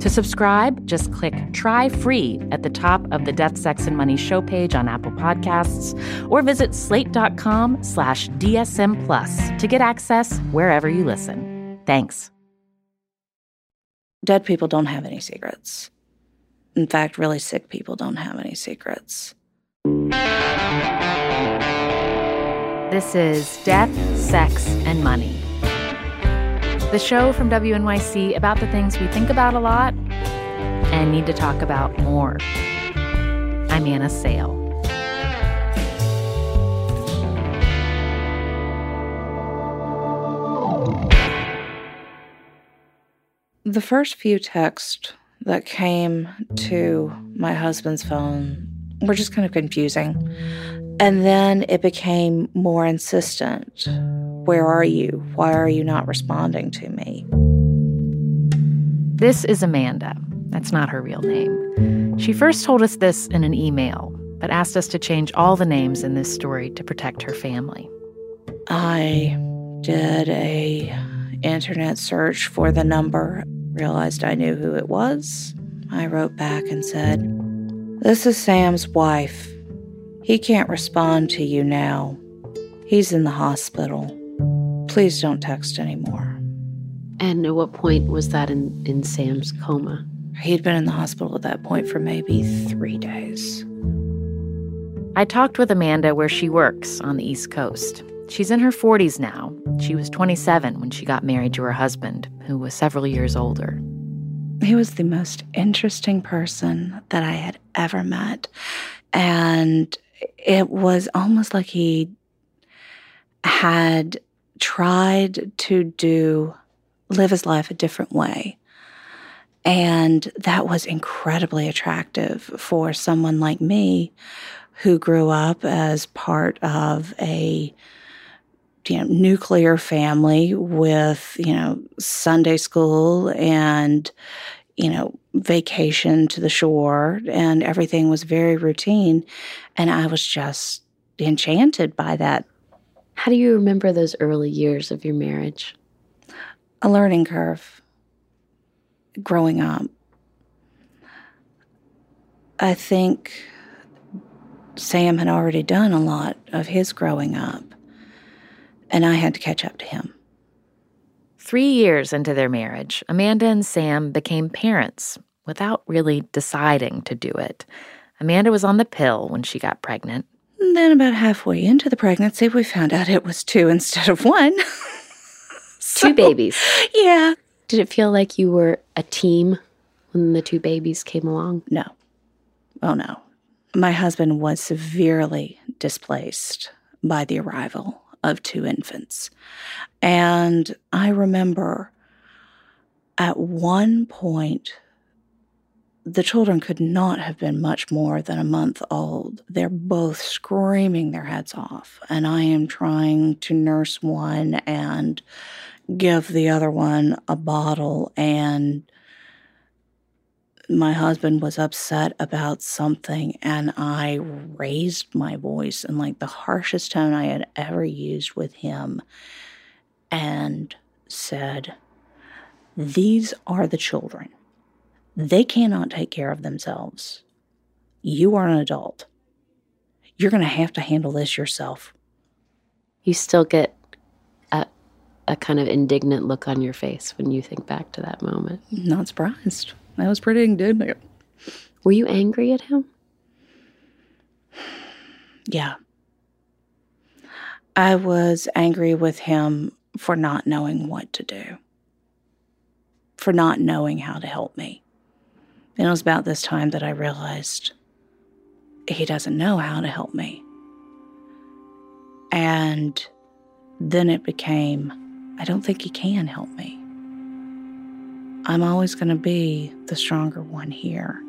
To subscribe, just click Try Free at the top of the Death, Sex, and Money show page on Apple Podcasts or visit slate.com slash DSM Plus to get access wherever you listen. Thanks. Dead people don't have any secrets. In fact, really sick people don't have any secrets. This is Death, Sex, and Money the show from WNYC about the things we think about a lot and need to talk about more. I'm Anna Sale. The first few texts that came to my husband's phone were just kind of confusing. And then it became more insistent. Where are you? Why are you not responding to me? This is Amanda. That's not her real name. She first told us this in an email, but asked us to change all the names in this story to protect her family. I did a internet search for the number, realized I knew who it was. I wrote back and said, "This is Sam's wife. He can't respond to you now. He's in the hospital. Please don't text anymore. And at what point was that in, in Sam's coma? He'd been in the hospital at that point for maybe three days. I talked with Amanda where she works on the East Coast. She's in her 40s now. She was 27 when she got married to her husband, who was several years older. He was the most interesting person that I had ever met. And it was almost like he had tried to do live his life a different way. And that was incredibly attractive for someone like me who grew up as part of a you know nuclear family with you know Sunday school and you know vacation to the shore and everything was very routine and I was just enchanted by that. How do you remember those early years of your marriage? A learning curve. Growing up. I think Sam had already done a lot of his growing up, and I had to catch up to him. Three years into their marriage, Amanda and Sam became parents without really deciding to do it. Amanda was on the pill when she got pregnant. And then, about halfway into the pregnancy, we found out it was two instead of one. so, two babies. Yeah. Did it feel like you were a team when the two babies came along? No. Oh, no. My husband was severely displaced by the arrival of two infants. And I remember at one point the children could not have been much more than a month old. They're both screaming their heads off, and I am trying to nurse one and give the other one a bottle. And my husband was upset about something, and I raised my voice in like the harshest tone I had ever used with him and said, These are the children they cannot take care of themselves. You are an adult. You're going to have to handle this yourself. You still get a, a kind of indignant look on your face when you think back to that moment. Not surprised. That was pretty indignant. Were you angry at him? Yeah. I was angry with him for not knowing what to do, for not knowing how to help me. And it was about this time that I realized he doesn't know how to help me. And then it became, I don't think he can help me. I'm always going to be the stronger one here.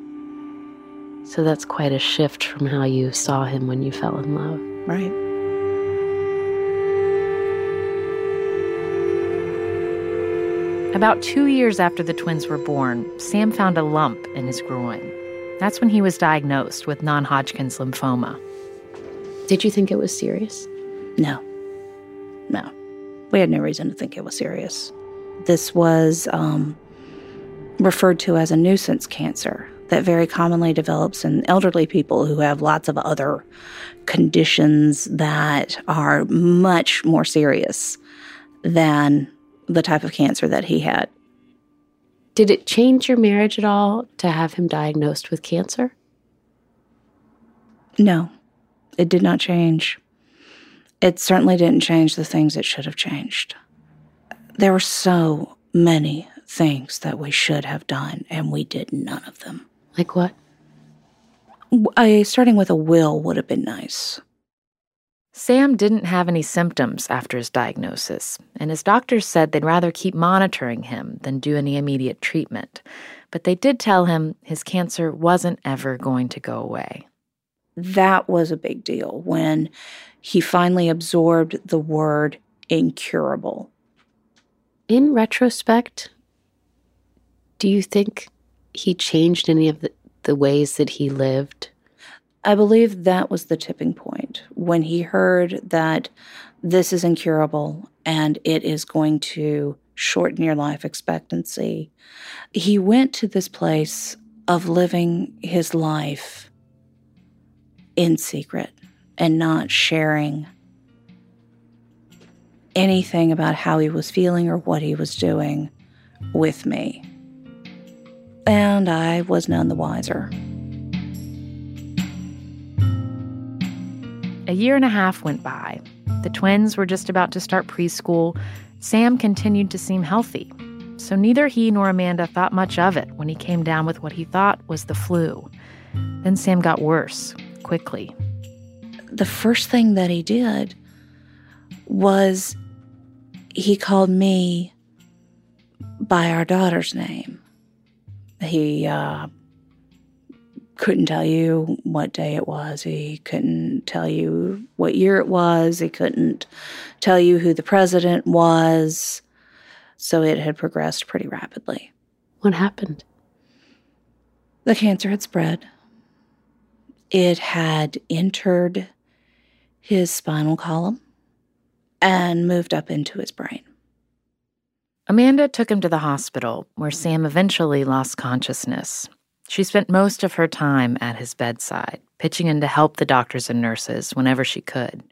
So that's quite a shift from how you saw him when you fell in love. Right. About two years after the twins were born, Sam found a lump in his groin. That's when he was diagnosed with non Hodgkin's lymphoma. Did you think it was serious? No. No. We had no reason to think it was serious. This was um, referred to as a nuisance cancer that very commonly develops in elderly people who have lots of other conditions that are much more serious than the type of cancer that he had. Did it change your marriage at all to have him diagnosed with cancer? No, it did not change. It certainly didn't change the things it should have changed. There were so many things that we should have done, and we did none of them. Like what? I, starting with a will would have been nice. Sam didn't have any symptoms after his diagnosis, and his doctors said they'd rather keep monitoring him than do any immediate treatment. But they did tell him his cancer wasn't ever going to go away. That was a big deal when he finally absorbed the word incurable. In retrospect, do you think he changed any of the, the ways that he lived? I believe that was the tipping point when he heard that this is incurable and it is going to shorten your life expectancy. He went to this place of living his life in secret and not sharing anything about how he was feeling or what he was doing with me. And I was none the wiser. A year and a half went by. The twins were just about to start preschool. Sam continued to seem healthy. So neither he nor Amanda thought much of it when he came down with what he thought was the flu. Then Sam got worse quickly. The first thing that he did was he called me by our daughter's name. He uh, couldn't tell you what day it was. He couldn't tell you what year it was. He couldn't tell you who the president was. So it had progressed pretty rapidly. What happened? The cancer had spread. It had entered his spinal column and moved up into his brain. Amanda took him to the hospital, where Sam eventually lost consciousness. She spent most of her time at his bedside, pitching in to help the doctors and nurses whenever she could.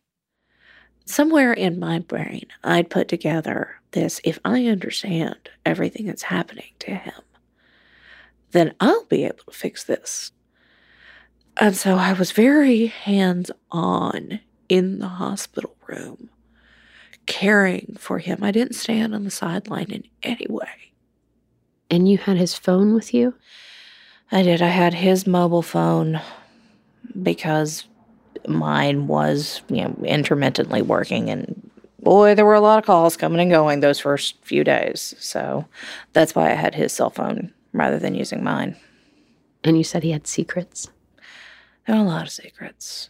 Somewhere in my brain, I'd put together this if I understand everything that's happening to him, then I'll be able to fix this. And so I was very hands on in the hospital room, caring for him. I didn't stand on the sideline in any way. And you had his phone with you? I did. I had his mobile phone because mine was, you know, intermittently working and boy, there were a lot of calls coming and going those first few days. So that's why I had his cell phone rather than using mine. And you said he had secrets? There are a lot of secrets.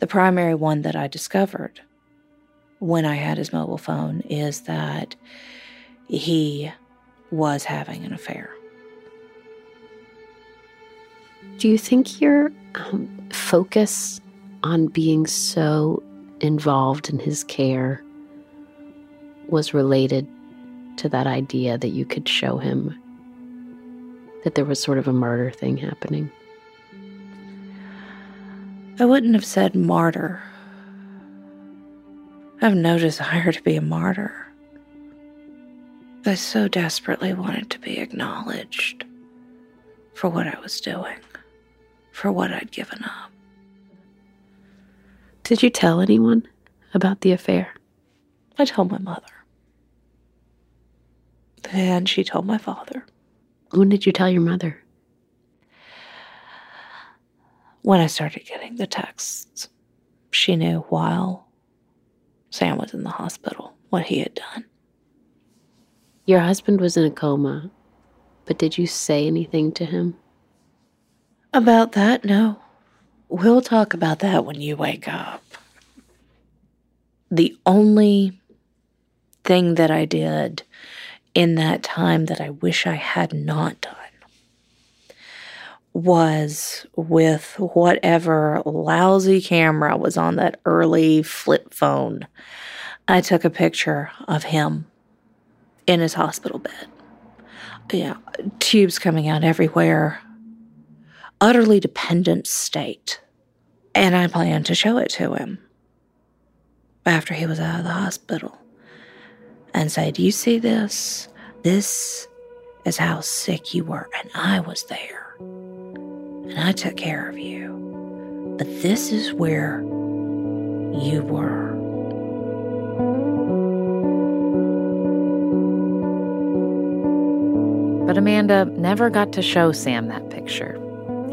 The primary one that I discovered when I had his mobile phone is that he was having an affair. Do you think your um, focus on being so involved in his care was related to that idea that you could show him that there was sort of a murder thing happening? I wouldn't have said martyr. I have no desire to be a martyr. I so desperately wanted to be acknowledged for what I was doing. For what I'd given up. Did you tell anyone about the affair? I told my mother. And she told my father. When did you tell your mother? When I started getting the texts, she knew while Sam was in the hospital what he had done. Your husband was in a coma, but did you say anything to him? About that, no. We'll talk about that when you wake up. The only thing that I did in that time that I wish I had not done was with whatever lousy camera was on that early flip phone. I took a picture of him in his hospital bed. Yeah, tubes coming out everywhere. Utterly dependent state. And I planned to show it to him after he was out of the hospital and say, Do you see this? This is how sick you were, and I was there. And I took care of you. But this is where you were. But Amanda never got to show Sam that picture.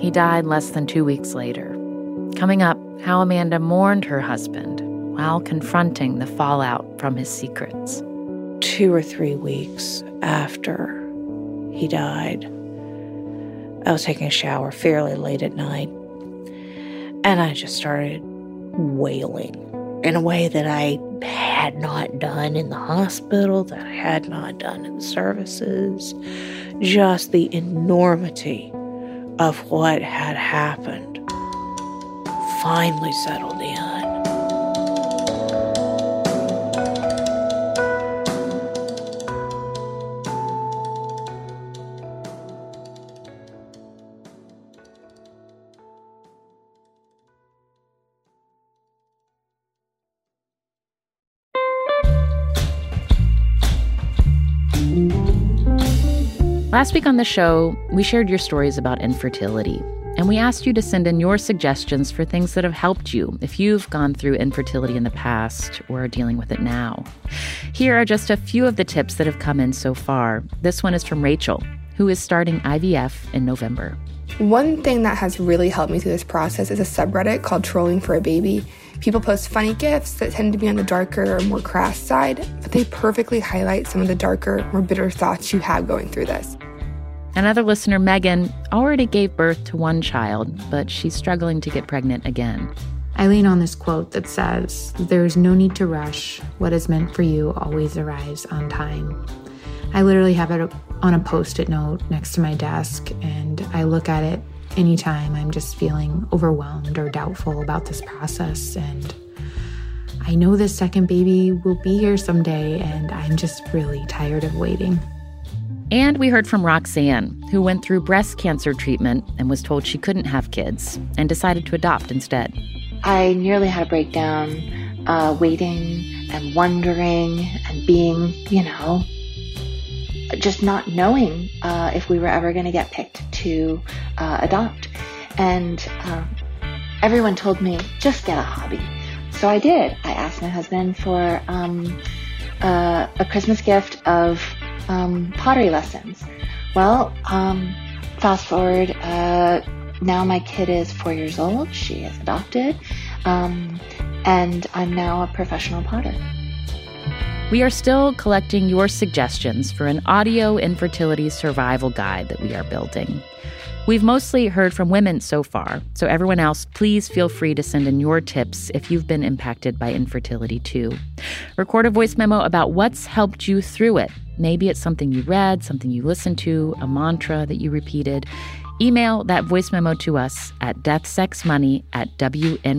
He died less than two weeks later. Coming up, how Amanda mourned her husband while confronting the fallout from his secrets. Two or three weeks after he died, I was taking a shower fairly late at night, and I just started wailing in a way that I had not done in the hospital, that I had not done in the services. Just the enormity of what had happened finally settled in. Last week on the show, we shared your stories about infertility, and we asked you to send in your suggestions for things that have helped you if you've gone through infertility in the past or are dealing with it now. Here are just a few of the tips that have come in so far. This one is from Rachel, who is starting IVF in November. One thing that has really helped me through this process is a subreddit called Trolling for a Baby. People post funny gifs that tend to be on the darker or more crass side, but they perfectly highlight some of the darker, more bitter thoughts you have going through this. Another listener, Megan, already gave birth to one child, but she's struggling to get pregnant again. I lean on this quote that says, There's no need to rush. What is meant for you always arrives on time. I literally have it on a post it note next to my desk, and I look at it anytime I'm just feeling overwhelmed or doubtful about this process. And I know this second baby will be here someday, and I'm just really tired of waiting. And we heard from Roxanne, who went through breast cancer treatment and was told she couldn't have kids and decided to adopt instead. I nearly had a breakdown, uh, waiting and wondering and being, you know, just not knowing uh, if we were ever going to get picked to uh, adopt. And um, everyone told me, just get a hobby. So I did. I asked my husband for um, uh, a Christmas gift of um, pottery lessons. Well, um, fast forward, uh, now my kid is four years old. She is adopted. Um, and I'm now a professional potter. We are still collecting your suggestions for an audio infertility survival guide that we are building. We've mostly heard from women so far, so everyone else, please feel free to send in your tips if you've been impacted by infertility too. Record a voice memo about what's helped you through it. Maybe it's something you read, something you listened to, a mantra that you repeated. Email that voice memo to us at deathsexmoney at wnyc.org.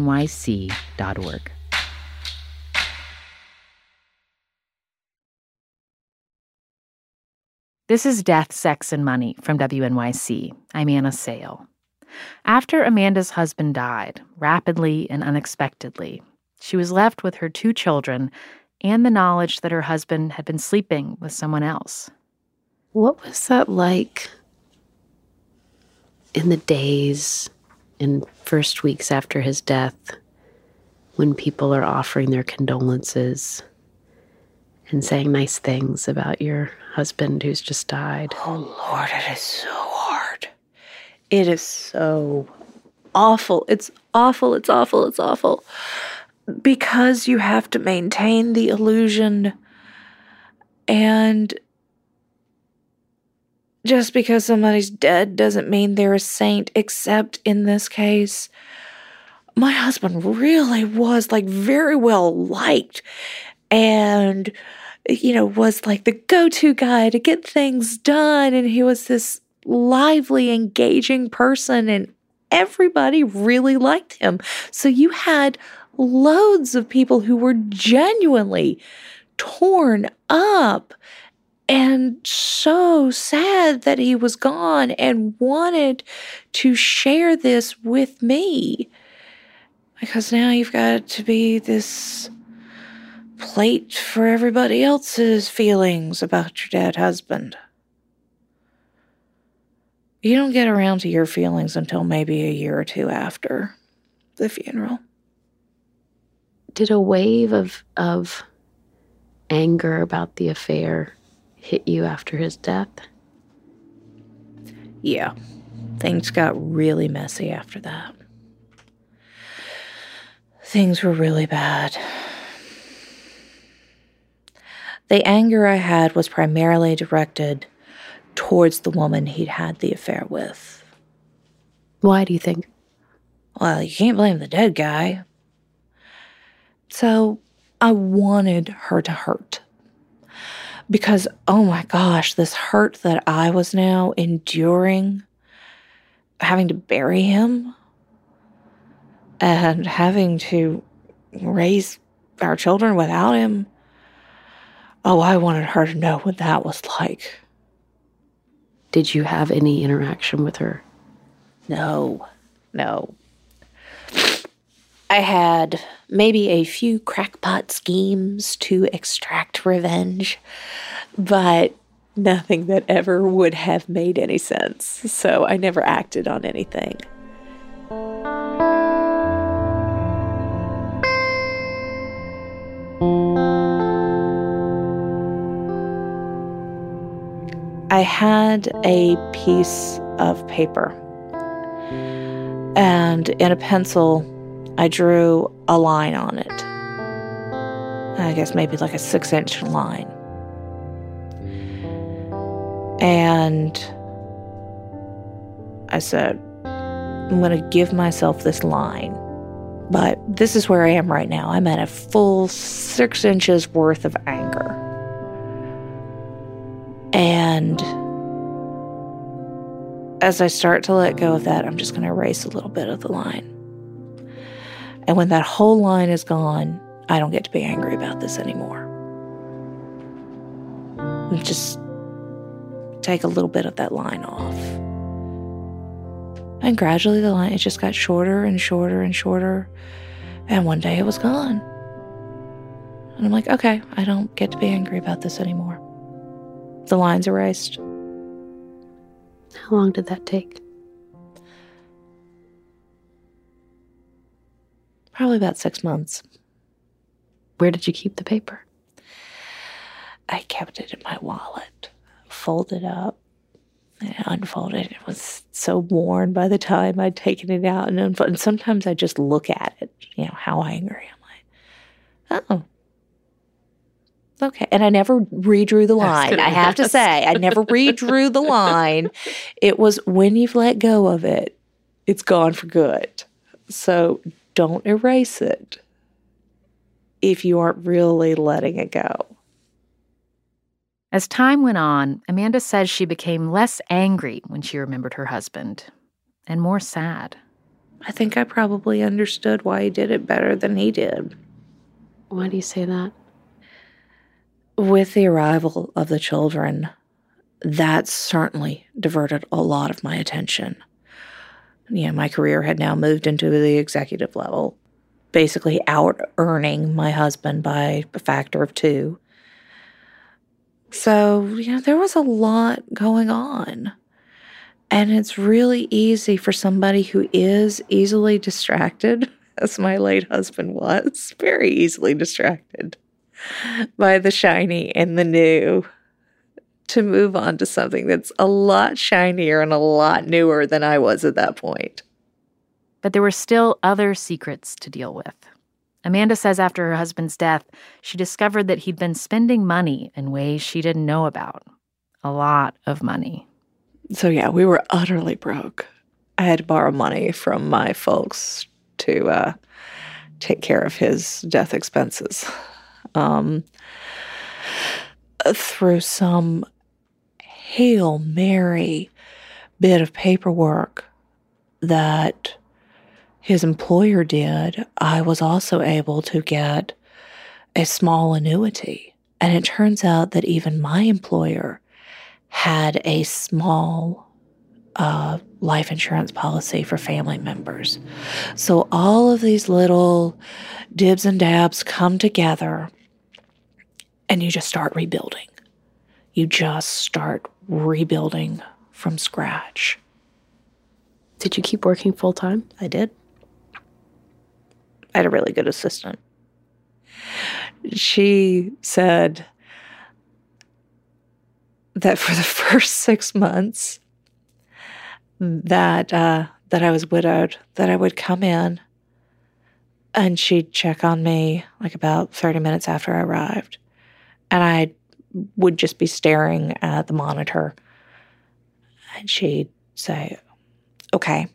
This is Death, Sex, and Money from WNYC. I'm Anna Sale. After Amanda's husband died, rapidly and unexpectedly, she was left with her two children and the knowledge that her husband had been sleeping with someone else. What was that like in the days in first weeks after his death when people are offering their condolences and saying nice things about your husband who's just died. Oh, Lord, it is so hard. It is so awful. It's awful. It's awful. It's awful. Because you have to maintain the illusion and just because somebody's dead doesn't mean they're a saint, except in this case, my husband really was like very well liked and, you know, was like the go to guy to get things done. And he was this lively, engaging person, and everybody really liked him. So you had loads of people who were genuinely torn up and so sad that he was gone and wanted to share this with me. Because now you've got to be this plate for everybody else's feelings about your dead husband. You don't get around to your feelings until maybe a year or two after the funeral. Did a wave of of anger about the affair hit you after his death? Yeah, things got really messy after that. Things were really bad. The anger I had was primarily directed towards the woman he'd had the affair with. Why do you think? Well, you can't blame the dead guy. So I wanted her to hurt. Because, oh my gosh, this hurt that I was now enduring, having to bury him and having to raise our children without him. Oh, I wanted her to know what that was like. Did you have any interaction with her? No, no. I had maybe a few crackpot schemes to extract revenge, but nothing that ever would have made any sense. So I never acted on anything. I had a piece of paper and in a pencil, I drew a line on it. I guess maybe like a six inch line. And I said, I'm going to give myself this line. But this is where I am right now. I'm at a full six inches worth of anger. And as I start to let go of that, I'm just going to erase a little bit of the line. And when that whole line is gone, I don't get to be angry about this anymore. Just take a little bit of that line off. And gradually the line it just got shorter and shorter and shorter. And one day it was gone. And I'm like, okay, I don't get to be angry about this anymore. The line's erased. How long did that take? Probably about six months. Where did you keep the paper? I kept it in my wallet, folded up, and unfolded. It was so worn by the time I'd taken it out and unfolded. And sometimes I just look at it, you know, how angry am I? Oh, okay. And I never redrew the line. I have to say, I never redrew the line. It was when you've let go of it, it's gone for good. So don't erase it if you aren't really letting it go. As time went on, Amanda says she became less angry when she remembered her husband and more sad. I think I probably understood why he did it better than he did. Why do you say that? With the arrival of the children, that certainly diverted a lot of my attention. You know, my career had now moved into the executive level, basically out earning my husband by a factor of two. So, you know, there was a lot going on. And it's really easy for somebody who is easily distracted, as my late husband was, very easily distracted by the shiny and the new, to move on to something that's a lot shinier and a lot newer than I was at that point. But there were still other secrets to deal with. Amanda says after her husband's death, she discovered that he'd been spending money in ways she didn't know about. A lot of money. So, yeah, we were utterly broke. I had to borrow money from my folks to uh, take care of his death expenses. Um, through some Hail Mary bit of paperwork that his employer did, I was also able to get a small annuity. And it turns out that even my employer had a small uh, life insurance policy for family members. So all of these little dibs and dabs come together and you just start rebuilding. You just start rebuilding from scratch. Did you keep working full time? I did. I had a really good assistant. She said that for the first six months that uh, that I was widowed, that I would come in and she'd check on me like about 30 minutes after I arrived. And I would just be staring at the monitor. And she'd say, Okay,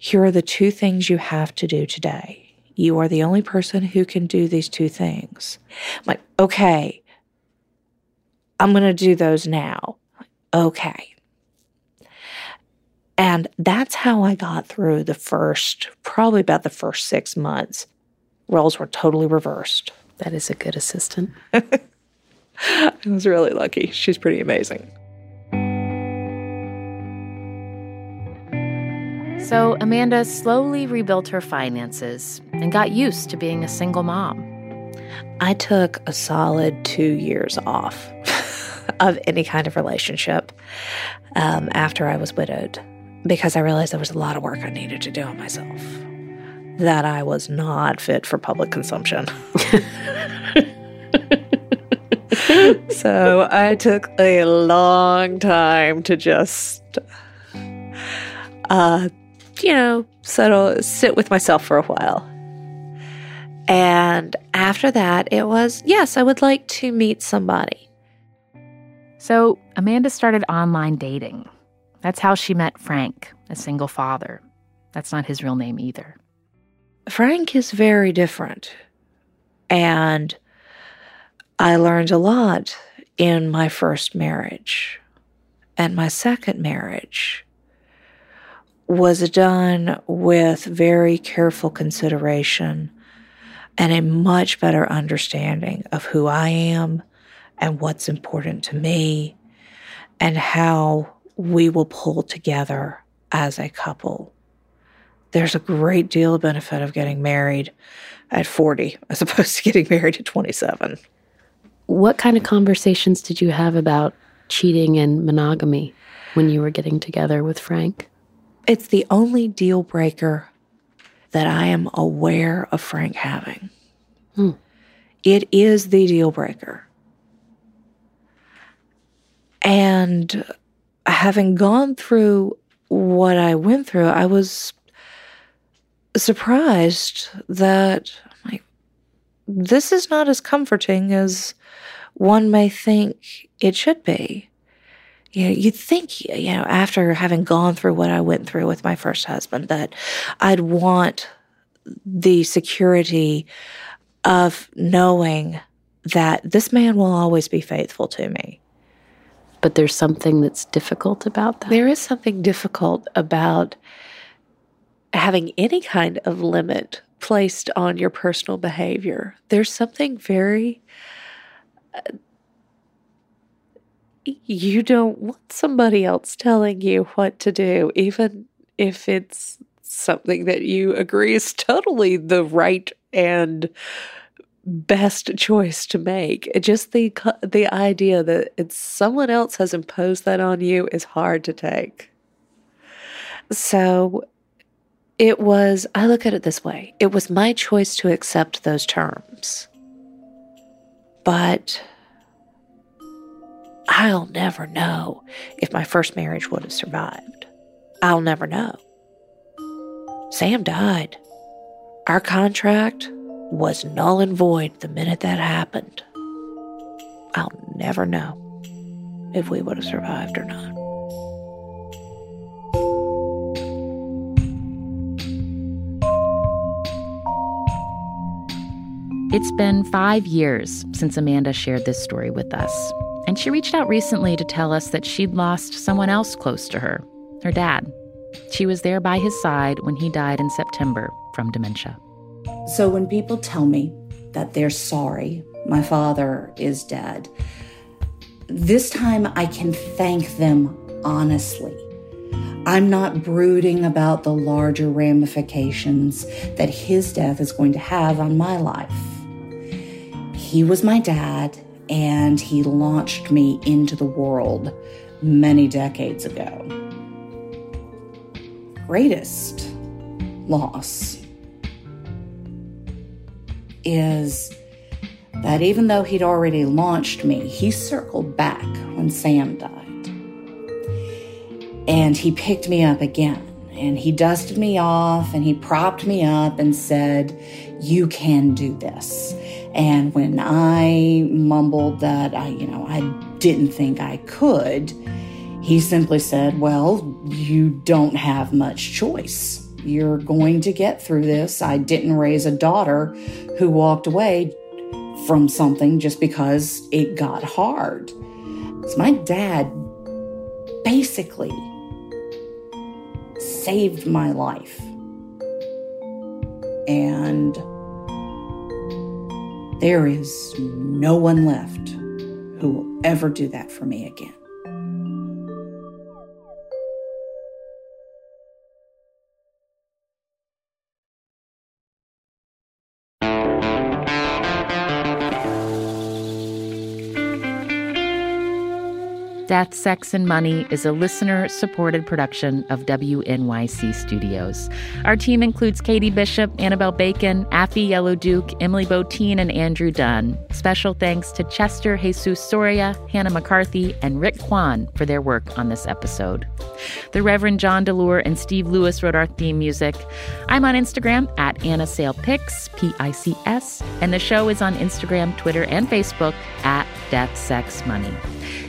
here are the two things you have to do today. You are the only person who can do these two things. I'm like, okay, I'm going to do those now. Okay. And that's how I got through the first, probably about the first six months. Roles were totally reversed. That is a good assistant. I was really lucky. She's pretty amazing. So Amanda slowly rebuilt her finances and got used to being a single mom. I took a solid two years off of any kind of relationship um, after I was widowed because I realized there was a lot of work I needed to do on myself, that I was not fit for public consumption. so I took a long time to just uh, you know, settle, sit with myself for a while. And after that, it was, yes, I would like to meet somebody. So Amanda started online dating. That's how she met Frank, a single father. That's not his real name either. Frank is very different. And I learned a lot in my first marriage and my second marriage was done with very careful consideration and a much better understanding of who I am and what's important to me and how we will pull together as a couple. There's a great deal of benefit of getting married at 40 as opposed to getting married at 27. What kind of conversations did you have about cheating and monogamy when you were getting together with Frank? It's the only deal breaker that I am aware of Frank having. Hmm. It is the deal breaker. And having gone through what I went through, I was surprised that like this is not as comforting as one may think it should be you know, you'd think, you know, after having gone through what I went through with my first husband, that I'd want the security of knowing that this man will always be faithful to me. But there's something that's difficult about that. There is something difficult about having any kind of limit placed on your personal behavior. There's something very you don't want somebody else telling you what to do, even if it's something that you agree is totally the right and best choice to make. Just the the idea that it's someone else has imposed that on you is hard to take. So it was I look at it this way. It was my choice to accept those terms. But I'll never know if my first marriage would have survived. I'll never know. Sam died. Our contract was null and void the minute that happened. I'll never know if we would have survived or not. It's been five years since Amanda shared this story with us, and she reached out recently to tell us that she'd lost someone else close to her her dad. She was there by his side when he died in September from dementia. So when people tell me that they're sorry, my father is dead, this time I can thank them honestly. I'm not brooding about the larger ramifications that his death is going to have on my life. He was my dad, and he launched me into the world many decades ago. Greatest loss is that even though he'd already launched me, he circled back when Sam died. And he picked me up again and he dusted me off and he propped me up and said, You can do this. And when I mumbled that I, you know, I didn't think I could, he simply said, Well, you don't have much choice. You're going to get through this. I didn't raise a daughter who walked away from something just because it got hard. So my dad basically saved my life. And there is no one left who will ever do that for me again. Death, Sex, and Money is a listener supported production of WNYC Studios. Our team includes Katie Bishop, Annabelle Bacon, Afi Yellow Duke, Emily Botein, and Andrew Dunn. Special thanks to Chester Jesus Soria, Hannah McCarthy, and Rick Kwan for their work on this episode. The Reverend John DeLore and Steve Lewis wrote our theme music. I'm on Instagram at Anna Sale Pics, P I C S, and the show is on Instagram, Twitter, and Facebook at Death, Sex, Money.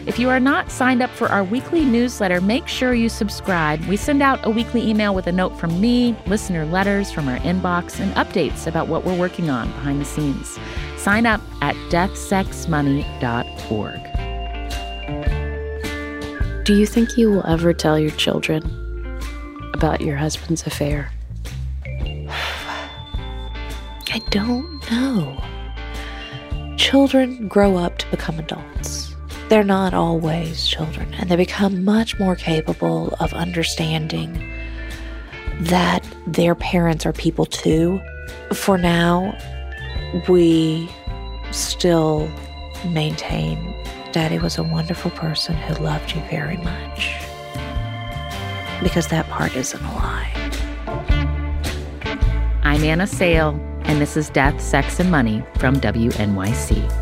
If you are not signed up for our weekly newsletter, make sure you subscribe. We send out a weekly email with a note from me, listener letters from our inbox, and updates about what we're working on behind the scenes. Sign up at deathsexmoney.org. Do you think you will ever tell your children about your husband's affair? I don't know. Children grow up to become adults they're not always children, and they become much more capable of understanding that their parents are people too. For now, we still maintain Daddy was a wonderful person who loved you very much. Because that part isn't a lie. I'm Anna Sale, and this is Death, Sex, and Money from WNYC.